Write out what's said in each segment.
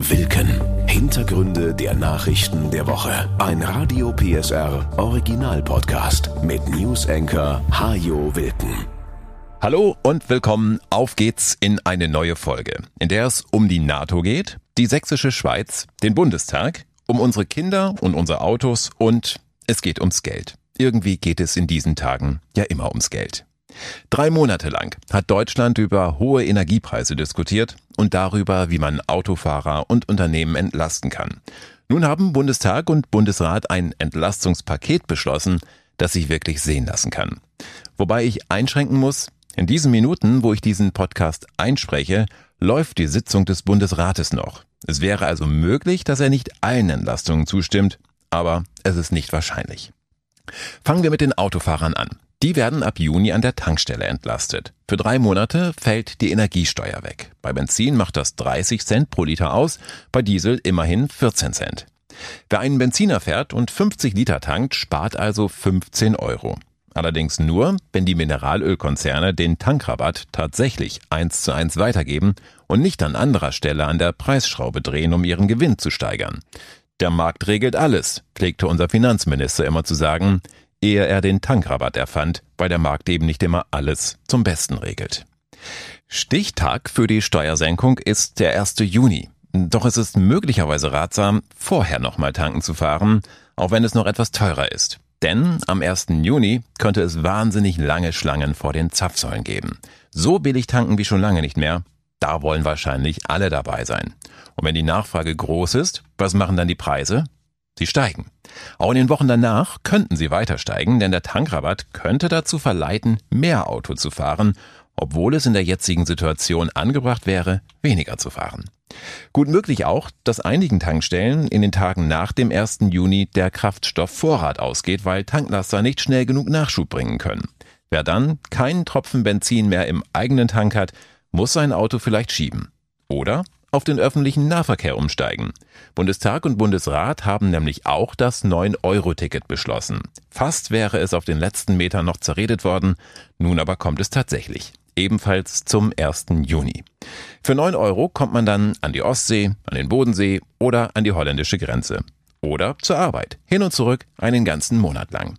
Wilken. Hintergründe der Nachrichten der Woche. Ein Radio PSR Original Podcast mit News Anchor Hajo Wilken. Hallo und willkommen. Auf geht's in eine neue Folge, in der es um die NATO geht, die sächsische Schweiz, den Bundestag, um unsere Kinder und unsere Autos und es geht ums Geld. Irgendwie geht es in diesen Tagen ja immer ums Geld. Drei Monate lang hat Deutschland über hohe Energiepreise diskutiert und darüber, wie man Autofahrer und Unternehmen entlasten kann. Nun haben Bundestag und Bundesrat ein Entlastungspaket beschlossen, das sich wirklich sehen lassen kann. Wobei ich einschränken muss, in diesen Minuten, wo ich diesen Podcast einspreche, läuft die Sitzung des Bundesrates noch. Es wäre also möglich, dass er nicht allen Entlastungen zustimmt, aber es ist nicht wahrscheinlich. Fangen wir mit den Autofahrern an. Die werden ab Juni an der Tankstelle entlastet. Für drei Monate fällt die Energiesteuer weg. Bei Benzin macht das 30 Cent pro Liter aus, bei Diesel immerhin 14 Cent. Wer einen Benziner fährt und 50 Liter tankt, spart also 15 Euro. Allerdings nur, wenn die Mineralölkonzerne den Tankrabatt tatsächlich eins zu eins weitergeben und nicht an anderer Stelle an der Preisschraube drehen, um ihren Gewinn zu steigern. Der Markt regelt alles, pflegte unser Finanzminister immer zu sagen ehe er den Tankrabatt erfand, weil der Markt eben nicht immer alles zum Besten regelt. Stichtag für die Steuersenkung ist der 1. Juni. Doch es ist möglicherweise ratsam, vorher nochmal tanken zu fahren, auch wenn es noch etwas teurer ist. Denn am 1. Juni könnte es wahnsinnig lange Schlangen vor den Zapfsäulen geben. So billig tanken wie schon lange nicht mehr. Da wollen wahrscheinlich alle dabei sein. Und wenn die Nachfrage groß ist, was machen dann die Preise? Sie steigen. Auch in den Wochen danach könnten sie weiter steigen, denn der Tankrabatt könnte dazu verleiten, mehr Auto zu fahren, obwohl es in der jetzigen Situation angebracht wäre, weniger zu fahren. Gut möglich auch, dass einigen Tankstellen in den Tagen nach dem 1. Juni der Kraftstoffvorrat ausgeht, weil Tanklaster nicht schnell genug Nachschub bringen können. Wer dann keinen Tropfen Benzin mehr im eigenen Tank hat, muss sein Auto vielleicht schieben. Oder auf den öffentlichen Nahverkehr umsteigen. Bundestag und Bundesrat haben nämlich auch das 9-Euro-Ticket beschlossen. Fast wäre es auf den letzten Metern noch zerredet worden, nun aber kommt es tatsächlich. Ebenfalls zum 1. Juni. Für 9 Euro kommt man dann an die Ostsee, an den Bodensee oder an die holländische Grenze. Oder zur Arbeit, hin und zurück einen ganzen Monat lang.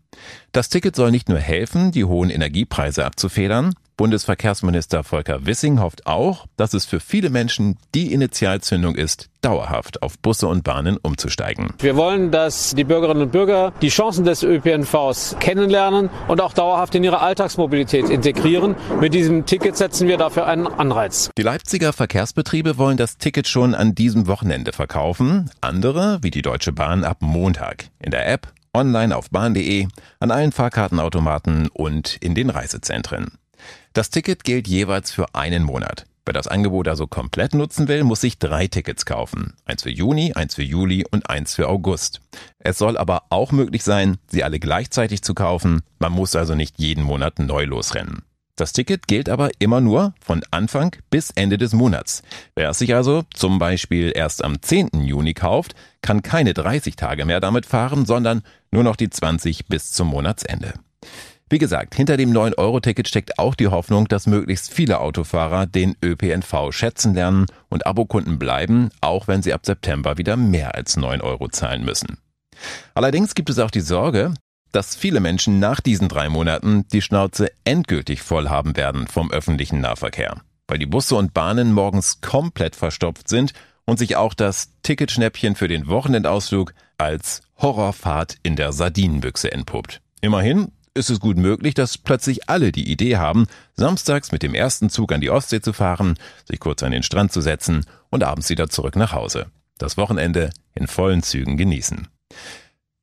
Das Ticket soll nicht nur helfen, die hohen Energiepreise abzufedern, Bundesverkehrsminister Volker Wissing hofft auch, dass es für viele Menschen die Initialzündung ist, dauerhaft auf Busse und Bahnen umzusteigen. Wir wollen, dass die Bürgerinnen und Bürger die Chancen des ÖPNVs kennenlernen und auch dauerhaft in ihre Alltagsmobilität integrieren. Mit diesem Ticket setzen wir dafür einen Anreiz. Die Leipziger Verkehrsbetriebe wollen das Ticket schon an diesem Wochenende verkaufen. Andere, wie die Deutsche Bahn, ab Montag. In der App, online auf bahn.de, an allen Fahrkartenautomaten und in den Reisezentren. Das Ticket gilt jeweils für einen Monat. Wer das Angebot also komplett nutzen will, muss sich drei Tickets kaufen. Eins für Juni, eins für Juli und eins für August. Es soll aber auch möglich sein, sie alle gleichzeitig zu kaufen. Man muss also nicht jeden Monat neu losrennen. Das Ticket gilt aber immer nur von Anfang bis Ende des Monats. Wer es sich also zum Beispiel erst am 10. Juni kauft, kann keine 30 Tage mehr damit fahren, sondern nur noch die 20 bis zum Monatsende. Wie gesagt, hinter dem 9-Euro-Ticket steckt auch die Hoffnung, dass möglichst viele Autofahrer den ÖPNV schätzen lernen und Abokunden bleiben, auch wenn sie ab September wieder mehr als 9 Euro zahlen müssen. Allerdings gibt es auch die Sorge, dass viele Menschen nach diesen drei Monaten die Schnauze endgültig voll haben werden vom öffentlichen Nahverkehr, weil die Busse und Bahnen morgens komplett verstopft sind und sich auch das Ticketschnäppchen für den Wochenendausflug als Horrorfahrt in der Sardinenbüchse entpuppt. Immerhin ist es gut möglich, dass plötzlich alle die Idee haben, samstags mit dem ersten Zug an die Ostsee zu fahren, sich kurz an den Strand zu setzen und abends wieder zurück nach Hause. Das Wochenende in vollen Zügen genießen.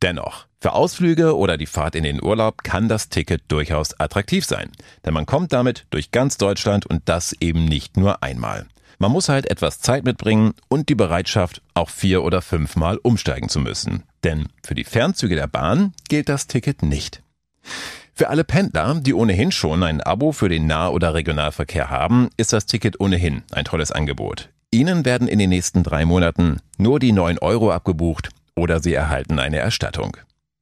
Dennoch, für Ausflüge oder die Fahrt in den Urlaub kann das Ticket durchaus attraktiv sein, denn man kommt damit durch ganz Deutschland und das eben nicht nur einmal. Man muss halt etwas Zeit mitbringen und die Bereitschaft, auch vier oder fünfmal umsteigen zu müssen. Denn für die Fernzüge der Bahn gilt das Ticket nicht. Für alle Pendler, die ohnehin schon ein Abo für den Nah- oder Regionalverkehr haben, ist das Ticket ohnehin ein tolles Angebot. Ihnen werden in den nächsten drei Monaten nur die 9 Euro abgebucht oder Sie erhalten eine Erstattung.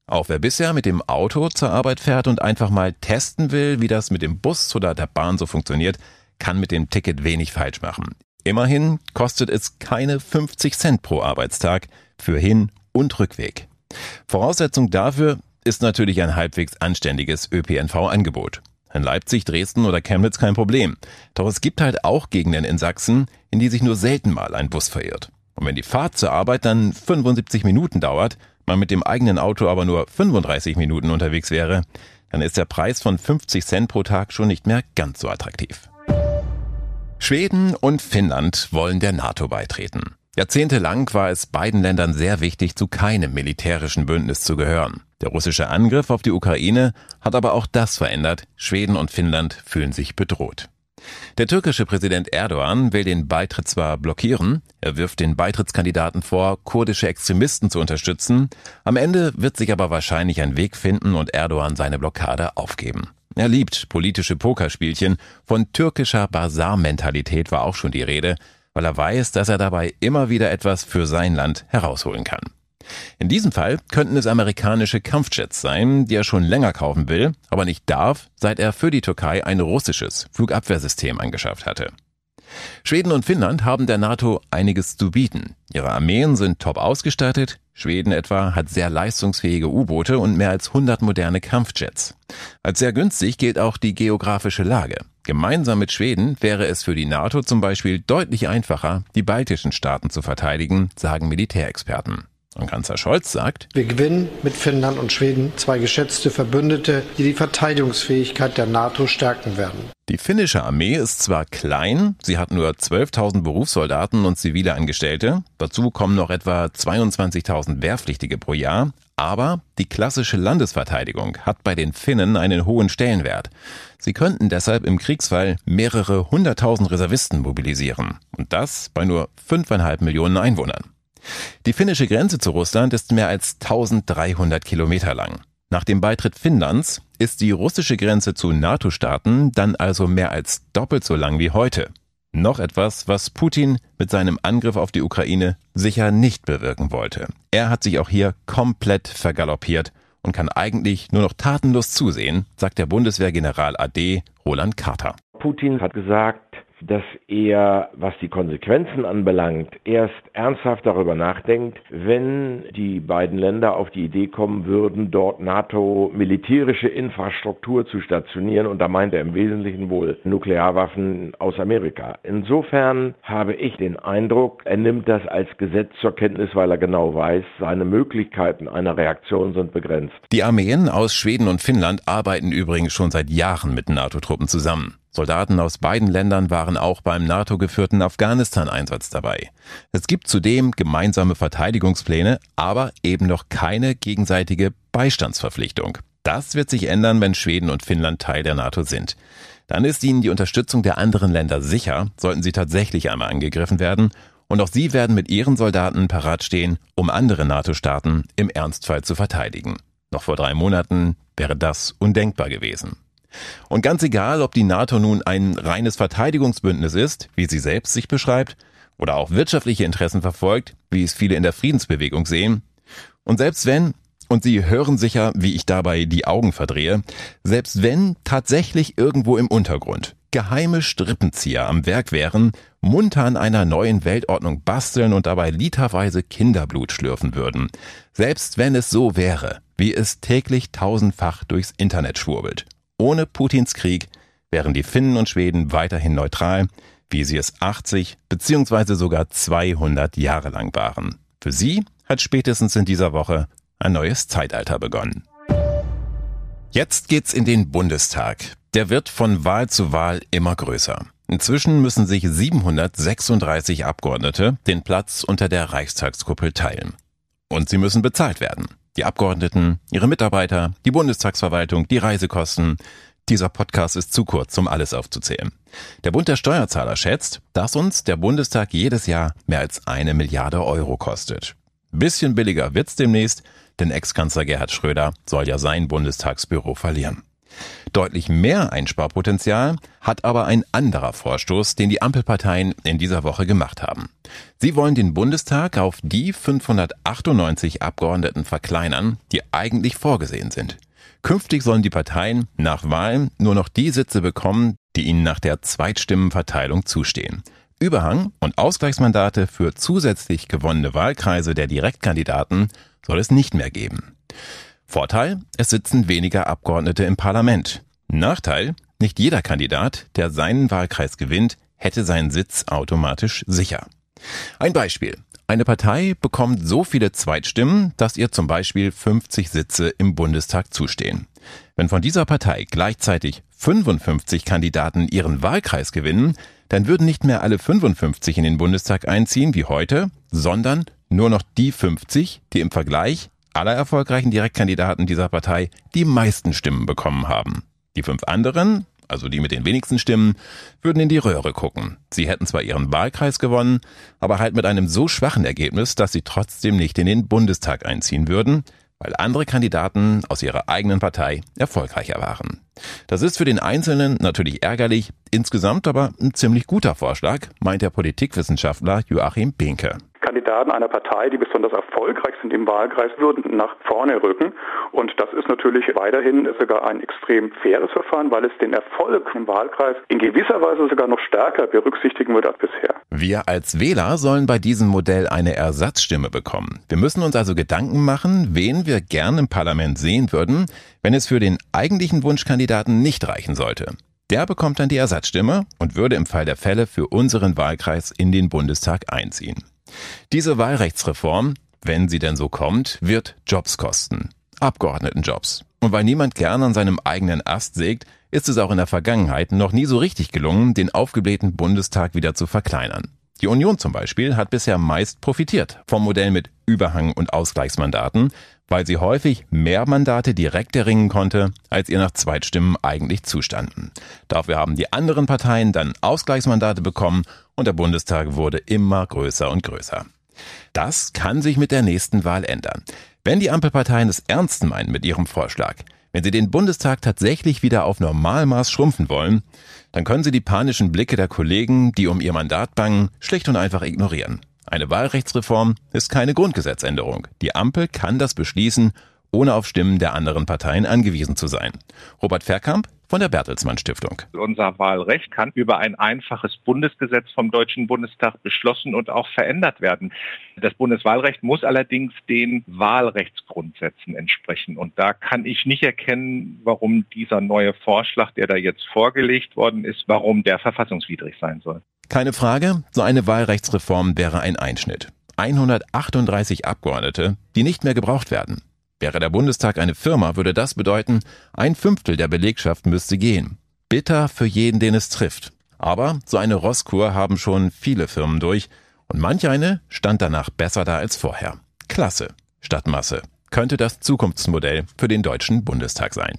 Auch wer bisher mit dem Auto zur Arbeit fährt und einfach mal testen will, wie das mit dem Bus oder der Bahn so funktioniert, kann mit dem Ticket wenig falsch machen. Immerhin kostet es keine 50 Cent pro Arbeitstag für Hin- und Rückweg. Voraussetzung dafür ist natürlich ein halbwegs anständiges ÖPNV-Angebot. In Leipzig, Dresden oder Chemnitz kein Problem. Doch es gibt halt auch Gegenden in Sachsen, in die sich nur selten mal ein Bus verirrt. Und wenn die Fahrt zur Arbeit dann 75 Minuten dauert, man mit dem eigenen Auto aber nur 35 Minuten unterwegs wäre, dann ist der Preis von 50 Cent pro Tag schon nicht mehr ganz so attraktiv. Schweden und Finnland wollen der NATO beitreten. Jahrzehntelang war es beiden Ländern sehr wichtig, zu keinem militärischen Bündnis zu gehören. Der russische Angriff auf die Ukraine hat aber auch das verändert. Schweden und Finnland fühlen sich bedroht. Der türkische Präsident Erdogan will den Beitritt zwar blockieren, er wirft den Beitrittskandidaten vor, kurdische Extremisten zu unterstützen, am Ende wird sich aber wahrscheinlich ein Weg finden und Erdogan seine Blockade aufgeben. Er liebt politische Pokerspielchen, von türkischer Basar-Mentalität war auch schon die Rede, weil er weiß, dass er dabei immer wieder etwas für sein Land herausholen kann. In diesem Fall könnten es amerikanische Kampfjets sein, die er schon länger kaufen will, aber nicht darf, seit er für die Türkei ein russisches Flugabwehrsystem angeschafft hatte. Schweden und Finnland haben der NATO einiges zu bieten. Ihre Armeen sind top ausgestattet. Schweden etwa hat sehr leistungsfähige U-Boote und mehr als 100 moderne Kampfjets. Als sehr günstig gilt auch die geografische Lage. Gemeinsam mit Schweden wäre es für die NATO zum Beispiel deutlich einfacher, die baltischen Staaten zu verteidigen, sagen Militärexperten. Und Kanzler Scholz sagt, wir gewinnen mit Finnland und Schweden zwei geschätzte Verbündete, die die Verteidigungsfähigkeit der NATO stärken werden. Die finnische Armee ist zwar klein, sie hat nur 12.000 Berufssoldaten und zivile Angestellte, dazu kommen noch etwa 22.000 Wehrpflichtige pro Jahr, aber die klassische Landesverteidigung hat bei den Finnen einen hohen Stellenwert. Sie könnten deshalb im Kriegsfall mehrere hunderttausend Reservisten mobilisieren. Und das bei nur fünfeinhalb Millionen Einwohnern. Die finnische Grenze zu Russland ist mehr als 1300 Kilometer lang. Nach dem Beitritt Finnlands ist die russische Grenze zu NATO-Staaten dann also mehr als doppelt so lang wie heute. Noch etwas, was Putin mit seinem Angriff auf die Ukraine sicher nicht bewirken wollte. Er hat sich auch hier komplett vergaloppiert und kann eigentlich nur noch tatenlos zusehen, sagt der Bundeswehrgeneral AD Roland Carter. Putin hat gesagt, dass er, was die Konsequenzen anbelangt, erst ernsthaft darüber nachdenkt, wenn die beiden Länder auf die Idee kommen würden, dort NATO-militärische Infrastruktur zu stationieren. Und da meint er im Wesentlichen wohl Nuklearwaffen aus Amerika. Insofern habe ich den Eindruck, er nimmt das als Gesetz zur Kenntnis, weil er genau weiß, seine Möglichkeiten einer Reaktion sind begrenzt. Die Armeen aus Schweden und Finnland arbeiten übrigens schon seit Jahren mit NATO-Truppen zusammen. Soldaten aus beiden Ländern waren auch beim NATO-geführten Afghanistan-Einsatz dabei. Es gibt zudem gemeinsame Verteidigungspläne, aber eben noch keine gegenseitige Beistandsverpflichtung. Das wird sich ändern, wenn Schweden und Finnland Teil der NATO sind. Dann ist ihnen die Unterstützung der anderen Länder sicher, sollten sie tatsächlich einmal angegriffen werden, und auch sie werden mit ihren Soldaten parat stehen, um andere NATO-Staaten im Ernstfall zu verteidigen. Noch vor drei Monaten wäre das undenkbar gewesen. Und ganz egal, ob die NATO nun ein reines Verteidigungsbündnis ist, wie sie selbst sich beschreibt, oder auch wirtschaftliche Interessen verfolgt, wie es viele in der Friedensbewegung sehen, und selbst wenn, und Sie hören sicher, wie ich dabei die Augen verdrehe, selbst wenn tatsächlich irgendwo im Untergrund geheime Strippenzieher am Werk wären, munter an einer neuen Weltordnung basteln und dabei literweise Kinderblut schlürfen würden, selbst wenn es so wäre, wie es täglich tausendfach durchs Internet schwurbelt, ohne Putins Krieg wären die Finnen und Schweden weiterhin neutral, wie sie es 80 bzw. sogar 200 Jahre lang waren. Für sie hat spätestens in dieser Woche ein neues Zeitalter begonnen. Jetzt geht's in den Bundestag. Der wird von Wahl zu Wahl immer größer. Inzwischen müssen sich 736 Abgeordnete den Platz unter der Reichstagskuppel teilen. Und sie müssen bezahlt werden die Abgeordneten, ihre Mitarbeiter, die Bundestagsverwaltung, die Reisekosten. Dieser Podcast ist zu kurz, um alles aufzuzählen. Der Bund der Steuerzahler schätzt, dass uns der Bundestag jedes Jahr mehr als eine Milliarde Euro kostet. Bisschen billiger wird's demnächst, denn Ex-Kanzler Gerhard Schröder soll ja sein Bundestagsbüro verlieren. Deutlich mehr Einsparpotenzial hat aber ein anderer Vorstoß, den die Ampelparteien in dieser Woche gemacht haben. Sie wollen den Bundestag auf die 598 Abgeordneten verkleinern, die eigentlich vorgesehen sind. Künftig sollen die Parteien nach Wahlen nur noch die Sitze bekommen, die ihnen nach der Zweitstimmenverteilung zustehen. Überhang und Ausgleichsmandate für zusätzlich gewonnene Wahlkreise der Direktkandidaten soll es nicht mehr geben. Vorteil, es sitzen weniger Abgeordnete im Parlament. Nachteil, nicht jeder Kandidat, der seinen Wahlkreis gewinnt, hätte seinen Sitz automatisch sicher. Ein Beispiel. Eine Partei bekommt so viele Zweitstimmen, dass ihr zum Beispiel 50 Sitze im Bundestag zustehen. Wenn von dieser Partei gleichzeitig 55 Kandidaten ihren Wahlkreis gewinnen, dann würden nicht mehr alle 55 in den Bundestag einziehen wie heute, sondern nur noch die 50, die im Vergleich aller erfolgreichen Direktkandidaten dieser Partei die meisten Stimmen bekommen haben. Die fünf anderen, also die mit den wenigsten Stimmen, würden in die Röhre gucken. Sie hätten zwar ihren Wahlkreis gewonnen, aber halt mit einem so schwachen Ergebnis, dass sie trotzdem nicht in den Bundestag einziehen würden, weil andere Kandidaten aus ihrer eigenen Partei erfolgreicher waren. Das ist für den Einzelnen natürlich ärgerlich, insgesamt aber ein ziemlich guter Vorschlag, meint der Politikwissenschaftler Joachim Binke. Kandidaten einer Partei, die besonders erfolgreich sind im Wahlkreis, würden nach vorne rücken. Und das ist natürlich weiterhin sogar ein extrem faires Verfahren, weil es den Erfolg im Wahlkreis in gewisser Weise sogar noch stärker berücksichtigen wird als bisher. Wir als Wähler sollen bei diesem Modell eine Ersatzstimme bekommen. Wir müssen uns also Gedanken machen, wen wir gern im Parlament sehen würden, wenn es für den eigentlichen Wunschkandidaten nicht reichen sollte. Der bekommt dann die Ersatzstimme und würde im Fall der Fälle für unseren Wahlkreis in den Bundestag einziehen. Diese Wahlrechtsreform, wenn sie denn so kommt, wird Jobs kosten. Abgeordnetenjobs. Und weil niemand gern an seinem eigenen Ast sägt, ist es auch in der Vergangenheit noch nie so richtig gelungen, den aufgeblähten Bundestag wieder zu verkleinern. Die Union zum Beispiel hat bisher meist profitiert vom Modell mit Überhang und Ausgleichsmandaten, weil sie häufig mehr Mandate direkt erringen konnte, als ihr nach Zweitstimmen eigentlich zustanden. Dafür haben die anderen Parteien dann Ausgleichsmandate bekommen und der Bundestag wurde immer größer und größer. Das kann sich mit der nächsten Wahl ändern. Wenn die Ampelparteien es ernst meinen mit ihrem Vorschlag, wenn sie den Bundestag tatsächlich wieder auf Normalmaß schrumpfen wollen, dann können sie die panischen Blicke der Kollegen, die um ihr Mandat bangen, schlicht und einfach ignorieren. Eine Wahlrechtsreform ist keine Grundgesetzänderung. Die Ampel kann das beschließen, ohne auf Stimmen der anderen Parteien angewiesen zu sein. Robert Verkamp von der Bertelsmann Stiftung. Unser Wahlrecht kann über ein einfaches Bundesgesetz vom Deutschen Bundestag beschlossen und auch verändert werden. Das Bundeswahlrecht muss allerdings den Wahlrechtsgrundsätzen entsprechen. Und da kann ich nicht erkennen, warum dieser neue Vorschlag, der da jetzt vorgelegt worden ist, warum der verfassungswidrig sein soll. Keine Frage, so eine Wahlrechtsreform wäre ein Einschnitt. 138 Abgeordnete, die nicht mehr gebraucht werden. Wäre der Bundestag eine Firma, würde das bedeuten, ein Fünftel der Belegschaft müsste gehen. Bitter für jeden, den es trifft. Aber so eine Rosskur haben schon viele Firmen durch und manch eine stand danach besser da als vorher. Klasse statt Masse könnte das Zukunftsmodell für den Deutschen Bundestag sein.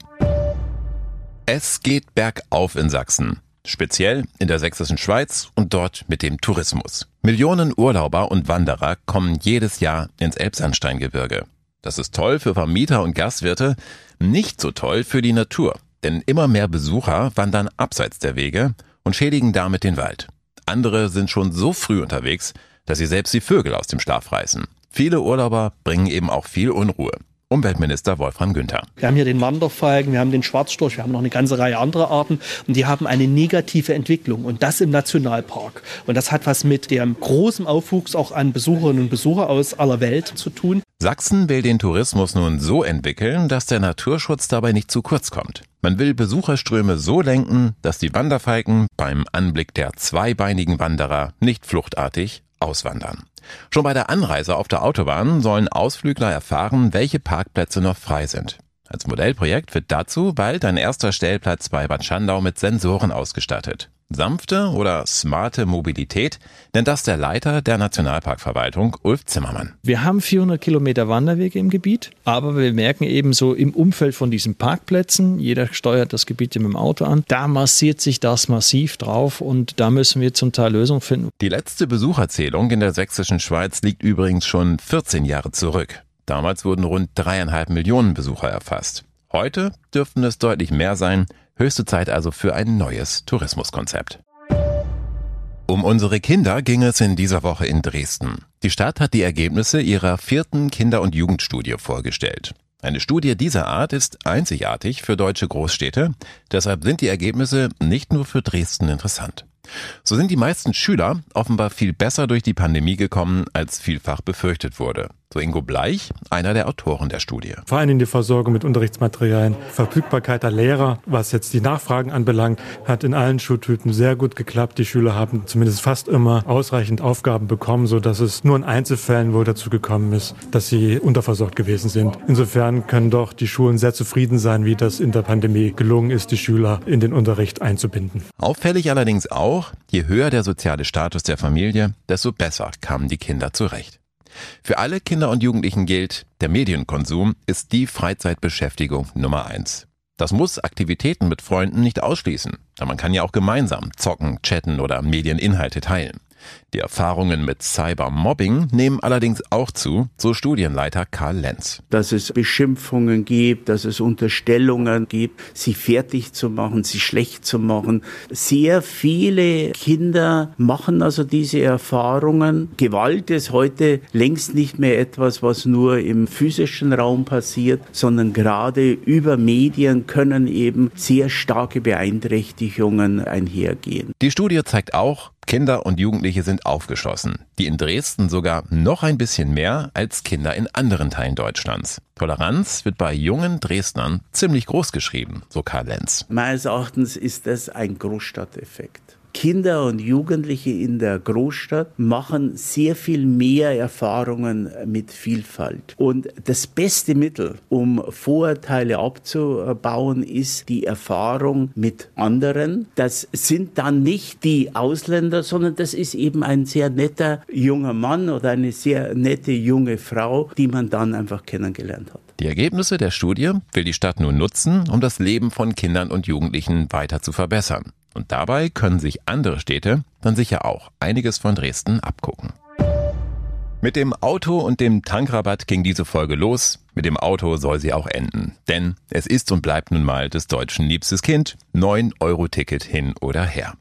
Es geht bergauf in Sachsen speziell in der sächsischen Schweiz und dort mit dem Tourismus. Millionen Urlauber und Wanderer kommen jedes Jahr ins Elbsandsteingebirge. Das ist toll für Vermieter und Gastwirte, nicht so toll für die Natur, denn immer mehr Besucher wandern abseits der Wege und schädigen damit den Wald. Andere sind schon so früh unterwegs, dass sie selbst die Vögel aus dem Schlaf reißen. Viele Urlauber bringen eben auch viel Unruhe. Umweltminister Wolfram Günther. Wir haben hier den Wanderfalken, wir haben den Schwarzstorch, wir haben noch eine ganze Reihe anderer Arten und die haben eine negative Entwicklung und das im Nationalpark. Und das hat was mit dem großen Aufwuchs auch an Besucherinnen und Besuchern aus aller Welt zu tun. Sachsen will den Tourismus nun so entwickeln, dass der Naturschutz dabei nicht zu kurz kommt. Man will Besucherströme so lenken, dass die Wanderfalken beim Anblick der zweibeinigen Wanderer nicht fluchtartig auswandern. Schon bei der Anreise auf der Autobahn sollen Ausflügler erfahren, welche Parkplätze noch frei sind. Als Modellprojekt wird dazu bald ein erster Stellplatz bei Bad Schandau mit Sensoren ausgestattet. Sanfte oder smarte Mobilität nennt das der Leiter der Nationalparkverwaltung, Ulf Zimmermann. Wir haben 400 Kilometer Wanderwege im Gebiet, aber wir merken eben so im Umfeld von diesen Parkplätzen, jeder steuert das Gebiet mit dem Auto an, da massiert sich das massiv drauf und da müssen wir zum Teil Lösungen finden. Die letzte Besucherzählung in der sächsischen Schweiz liegt übrigens schon 14 Jahre zurück. Damals wurden rund dreieinhalb Millionen Besucher erfasst. Heute dürften es deutlich mehr sein, Höchste Zeit also für ein neues Tourismuskonzept. Um unsere Kinder ging es in dieser Woche in Dresden. Die Stadt hat die Ergebnisse ihrer vierten Kinder- und Jugendstudie vorgestellt. Eine Studie dieser Art ist einzigartig für deutsche Großstädte, deshalb sind die Ergebnisse nicht nur für Dresden interessant. So sind die meisten Schüler offenbar viel besser durch die Pandemie gekommen, als vielfach befürchtet wurde. So Ingo Bleich, einer der Autoren der Studie. Vor allem die Versorgung mit Unterrichtsmaterialien, Verfügbarkeit der Lehrer, was jetzt die Nachfragen anbelangt, hat in allen Schultypen sehr gut geklappt. Die Schüler haben zumindest fast immer ausreichend Aufgaben bekommen, so dass es nur in Einzelfällen wohl dazu gekommen ist, dass sie unterversorgt gewesen sind. Insofern können doch die Schulen sehr zufrieden sein, wie das in der Pandemie gelungen ist, die Schüler in den Unterricht einzubinden. Auffällig allerdings auch, je höher der soziale Status der Familie, desto besser kamen die Kinder zurecht. Für alle Kinder und Jugendlichen gilt, der Medienkonsum ist die Freizeitbeschäftigung Nummer eins. Das muss Aktivitäten mit Freunden nicht ausschließen, da man kann ja auch gemeinsam zocken, chatten oder Medieninhalte teilen. Die Erfahrungen mit Cybermobbing nehmen allerdings auch zu, so Studienleiter Karl Lenz. Dass es Beschimpfungen gibt, dass es Unterstellungen gibt, sie fertig zu machen, sie schlecht zu machen. Sehr viele Kinder machen also diese Erfahrungen. Gewalt ist heute längst nicht mehr etwas, was nur im physischen Raum passiert, sondern gerade über Medien können eben sehr starke Beeinträchtigungen einhergehen. Die Studie zeigt auch, Kinder und Jugendliche sind aufgeschlossen. Die in Dresden sogar noch ein bisschen mehr als Kinder in anderen Teilen Deutschlands. Toleranz wird bei jungen Dresdnern ziemlich groß geschrieben, so Karl Lenz. Meines Erachtens ist das ein Großstadteffekt. Kinder und Jugendliche in der Großstadt machen sehr viel mehr Erfahrungen mit Vielfalt. Und das beste Mittel, um Vorurteile abzubauen, ist die Erfahrung mit anderen. Das sind dann nicht die Ausländer, sondern das ist eben ein sehr netter junger Mann oder eine sehr nette junge Frau, die man dann einfach kennengelernt hat. Die Ergebnisse der Studie will die Stadt nun nutzen, um das Leben von Kindern und Jugendlichen weiter zu verbessern. Und dabei können sich andere Städte dann sicher auch einiges von Dresden abgucken. Mit dem Auto und dem Tankrabatt ging diese Folge los. Mit dem Auto soll sie auch enden. Denn es ist und bleibt nun mal des Deutschen liebstes Kind. 9-Euro-Ticket hin oder her.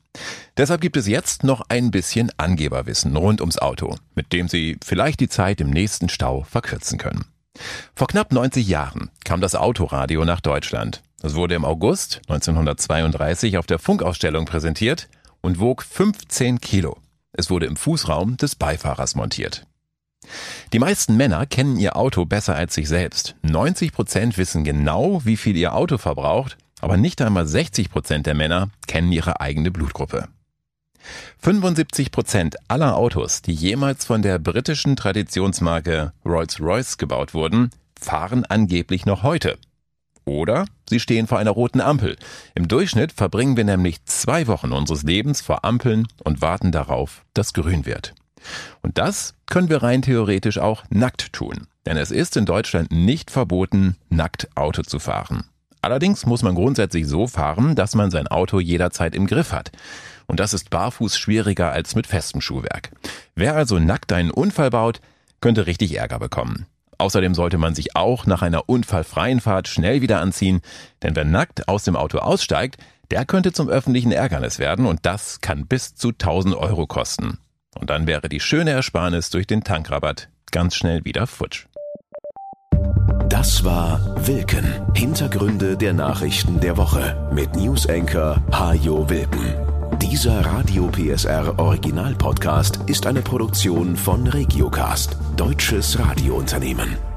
Deshalb gibt es jetzt noch ein bisschen Angeberwissen rund ums Auto, mit dem Sie vielleicht die Zeit im nächsten Stau verkürzen können. Vor knapp 90 Jahren kam das Autoradio nach Deutschland. Es wurde im August 1932 auf der Funkausstellung präsentiert und wog 15 Kilo. Es wurde im Fußraum des Beifahrers montiert. Die meisten Männer kennen ihr Auto besser als sich selbst. 90 Prozent wissen genau, wie viel ihr Auto verbraucht, aber nicht einmal 60 Prozent der Männer kennen ihre eigene Blutgruppe. 75 Prozent aller Autos, die jemals von der britischen Traditionsmarke Rolls-Royce gebaut wurden, fahren angeblich noch heute. Oder sie stehen vor einer roten Ampel. Im Durchschnitt verbringen wir nämlich zwei Wochen unseres Lebens vor Ampeln und warten darauf, dass grün wird. Und das können wir rein theoretisch auch nackt tun. Denn es ist in Deutschland nicht verboten, nackt Auto zu fahren. Allerdings muss man grundsätzlich so fahren, dass man sein Auto jederzeit im Griff hat. Und das ist barfuß schwieriger als mit festem Schuhwerk. Wer also nackt einen Unfall baut, könnte richtig Ärger bekommen. Außerdem sollte man sich auch nach einer unfallfreien Fahrt schnell wieder anziehen, denn wer nackt aus dem Auto aussteigt, der könnte zum öffentlichen Ärgernis werden und das kann bis zu 1000 Euro kosten. Und dann wäre die schöne Ersparnis durch den Tankrabatt ganz schnell wieder futsch. Das war Wilken. Hintergründe der Nachrichten der Woche mit Newsenker Hajo Wilken. Dieser Radio PSR Original Podcast ist eine Produktion von Regiocast, deutsches Radiounternehmen.